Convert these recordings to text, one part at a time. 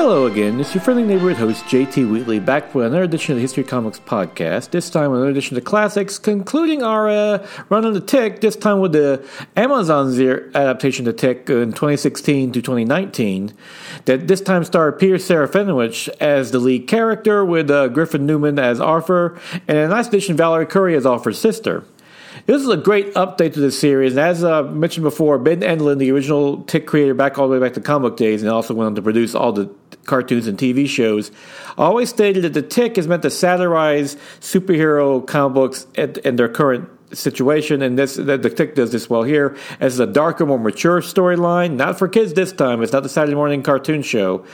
Hello again, it's your friendly neighborhood host JT Wheatley back with another edition of the History Comics podcast. This time another edition of classics, concluding our uh, run on the Tick. This time with the Amazon's adaptation of Tick in 2016 to 2019. That this time starred Peter Serafinowicz as the lead character, with uh, Griffin Newman as Arthur, and a nice addition Valorie Curry as Arthur's sister. This is a great update to the series. And as I uh, mentioned before, Ben Edlund, the original Tick creator back all the way back to comic days, and also went on to produce all the cartoons and TV shows, always stated that the Tick is meant to satirize superhero comic books and, and their current situation, and this the, the Tick does this well here as a darker, more mature storyline. Not for kids this time. It's not the Saturday morning cartoon show,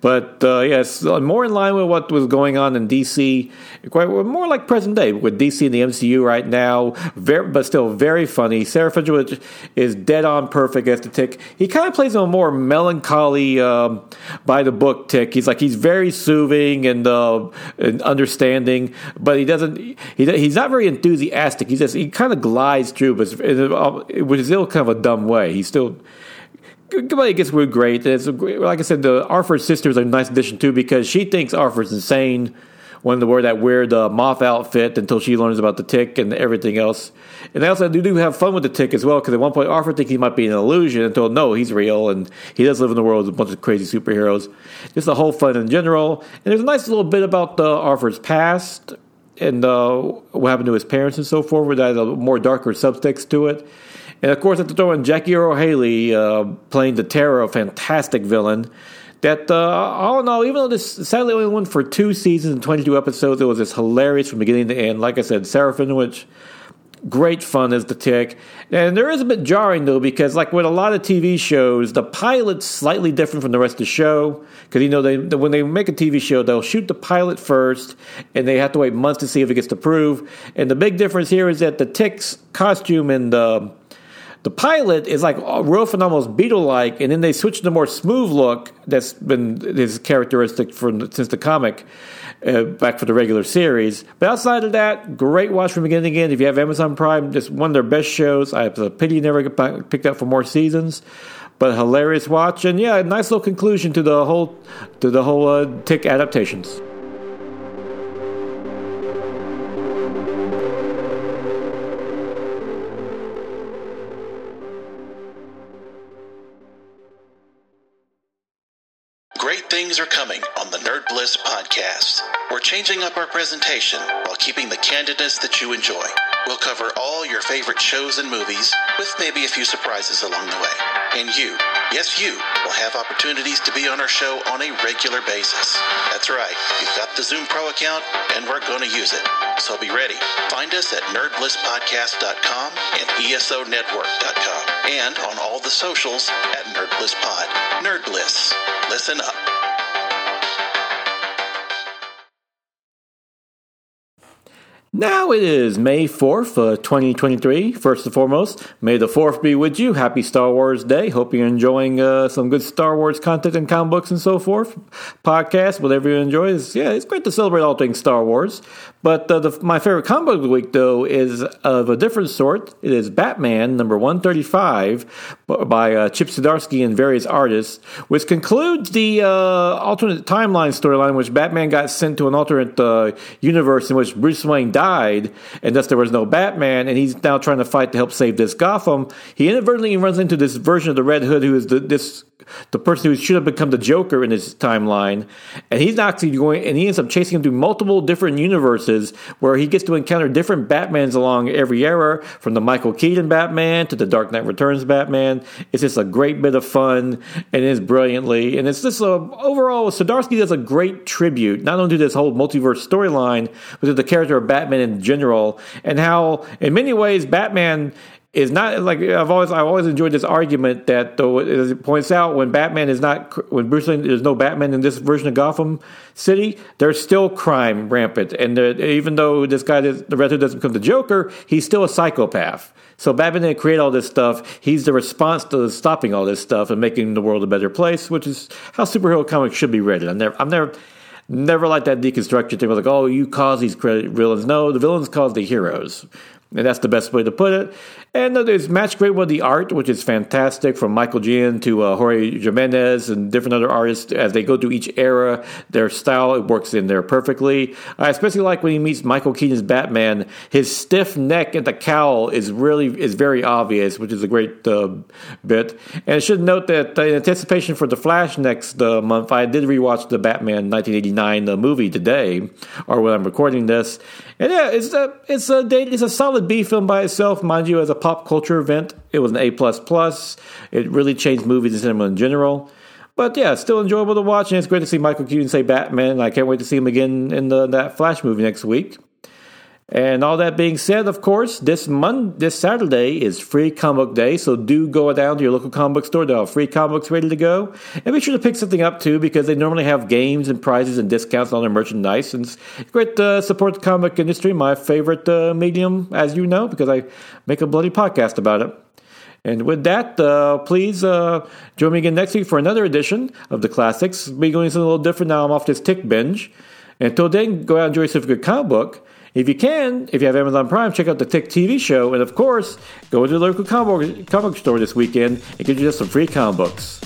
but uh, yes, more in line with what was going on in DC. Quite more like present day with DC and the MCU right now. Very, but still very funny. Serafinowicz is dead on perfect as the Tick. He kind of plays a more melancholy, um, by the book Tick. He's like he's very soothing and, uh, and understanding, but he doesn't. He, he's not very enthusiastic. He just he kind of glides through, but with his still kind of a dumb way. He's still. It gets real great. It's like I said, the Arthur's sisters are a nice addition too because she thinks Arthur's insane wanting to wear that weird uh, moth outfit until she learns about the tick and everything else. And they also do, have fun with the tick as well because at one point Arthur thinks he might be an illusion until no, he's real and he does live in the world with a bunch of crazy superheroes. Just the whole fun in general. And there's a nice little bit about the Arthur's past and uh, what happened to his parents and so forth, that a more darker subtext to it. And of course, at the throw in Jackie Earle Haley uh, playing the Terror, a fantastic villain. That uh, all in all, even though this sadly only went for two seasons and 22 episodes, it was just hilarious from beginning to end. Like I said, Serafinowicz great fun as the tick. And there is a bit jarring though, because like with a lot of TV shows, the pilot's slightly different from the rest of the show. Because you know, they when they make a TV show, they'll shoot the pilot first, and they have to wait months to see if it gets approved. And the big difference here is that the tick's costume and the the pilot is like rough and almost beetle-like, and then they switch to a more smooth look that's been his characteristic for since the comic uh, back for the regular series. But outside of that, great watch from beginning to end. If you have Amazon Prime, just one of their best shows. I have a pity never get picked up for more seasons. But hilarious watch, and yeah, nice little conclusion to the whole to the whole uh, Tick adaptations. Things are coming on the Nerd Bliss podcast. We're changing up our presentation while keeping the candidness that you enjoy. We'll cover all your favorite shows and movies with maybe a few surprises along the way. And you, yes, you, will have opportunities to be on our show on a regular basis. That's right, you've got the Zoom Pro account, and we're going to use it. So be ready. Find us at nerdblisspodcast.com and esonetwork.com and on all the socials at NerdBlissPod. Nerd Bliss. Listen up. Now it is May 4th, uh, 2023. First and foremost, may the 4th be with you. Happy Star Wars Day. Hope you're enjoying uh, some good Star Wars content and comic books and so forth. Podcast, whatever you enjoy. Is, yeah, it's great to celebrate all things Star Wars. But uh, the, my favorite comic of the week, though, is of a different sort. It is Batman, number 135, by uh, Chip Zdarsky and various artists, which concludes the uh, alternate timeline storyline in which Batman got sent to an alternate uh, universe in which Bruce Wayne died, and thus there was no Batman, and he's now trying to fight to help save this Gotham. He inadvertently runs into this version of the Red Hood who is the, this the person who should have become the Joker in his timeline, and he's actually going, and he ends up chasing him through multiple different universes where he gets to encounter different Batmans along every era, from the Michael Keaton Batman to the Dark Knight Returns Batman. It's just a great bit of fun, and it's brilliantly, and it's just a, overall, Zdarsky does a great tribute, not only to this whole multiverse storyline, but to the character of Batman in general, and how, in many ways, Batman is not like I've always I've always enjoyed this argument that though as it points out when Batman is not when Bruce Wayne there's no Batman in this version of Gotham City there's still crime rampant. And even though this guy the Red Hood doesn't become the Joker he's still a psychopath. So Batman didn't create all this stuff. He's the response to stopping all this stuff and making the world a better place which is how superhero comics should be read I'm never I'm never never like that deconstruction thing. Like oh you cause these villains. No the villains cause the heroes and that's the best way to put it. And there's match great with the art, which is fantastic, from Michael Janín to uh, Jorge Jimenez and different other artists. As they go through each era, their style it works in there perfectly. I especially like when he meets Michael Keaton's Batman. His stiff neck and the cowl is really is very obvious, which is a great uh, bit. And I should note that uh, in anticipation for the Flash next uh, month, I did rewatch the Batman 1989 uh, movie today, or when I'm recording this. And yeah, it's a it's a it's a solid B film by itself, mind you, as a pop culture event. It was an A plus plus. It really changed movies and cinema in general. But yeah, still enjoyable to watch, and it's great to see Michael Keaton say Batman. I can't wait to see him again in the, that Flash movie next week. And all that being said, of course, this Monday, this Saturday is Free Comic Book Day, so do go down to your local comic book store. They'll have free comic books ready to go, and be sure to pick something up too, because they normally have games and prizes and discounts on their merchandise. And it's great to support the comic industry, my favorite uh, medium, as you know, because I make a bloody podcast about it. And with that, uh, please uh, join me again next week for another edition of the classics. Be doing something a little different now. I'm off this tick binge. Until then, go out and enjoy yourself a good comic book. If you can, if you have Amazon Prime, check out the Tick TV show. And of course, go to the local comic, comic store this weekend and get you just some free comic books.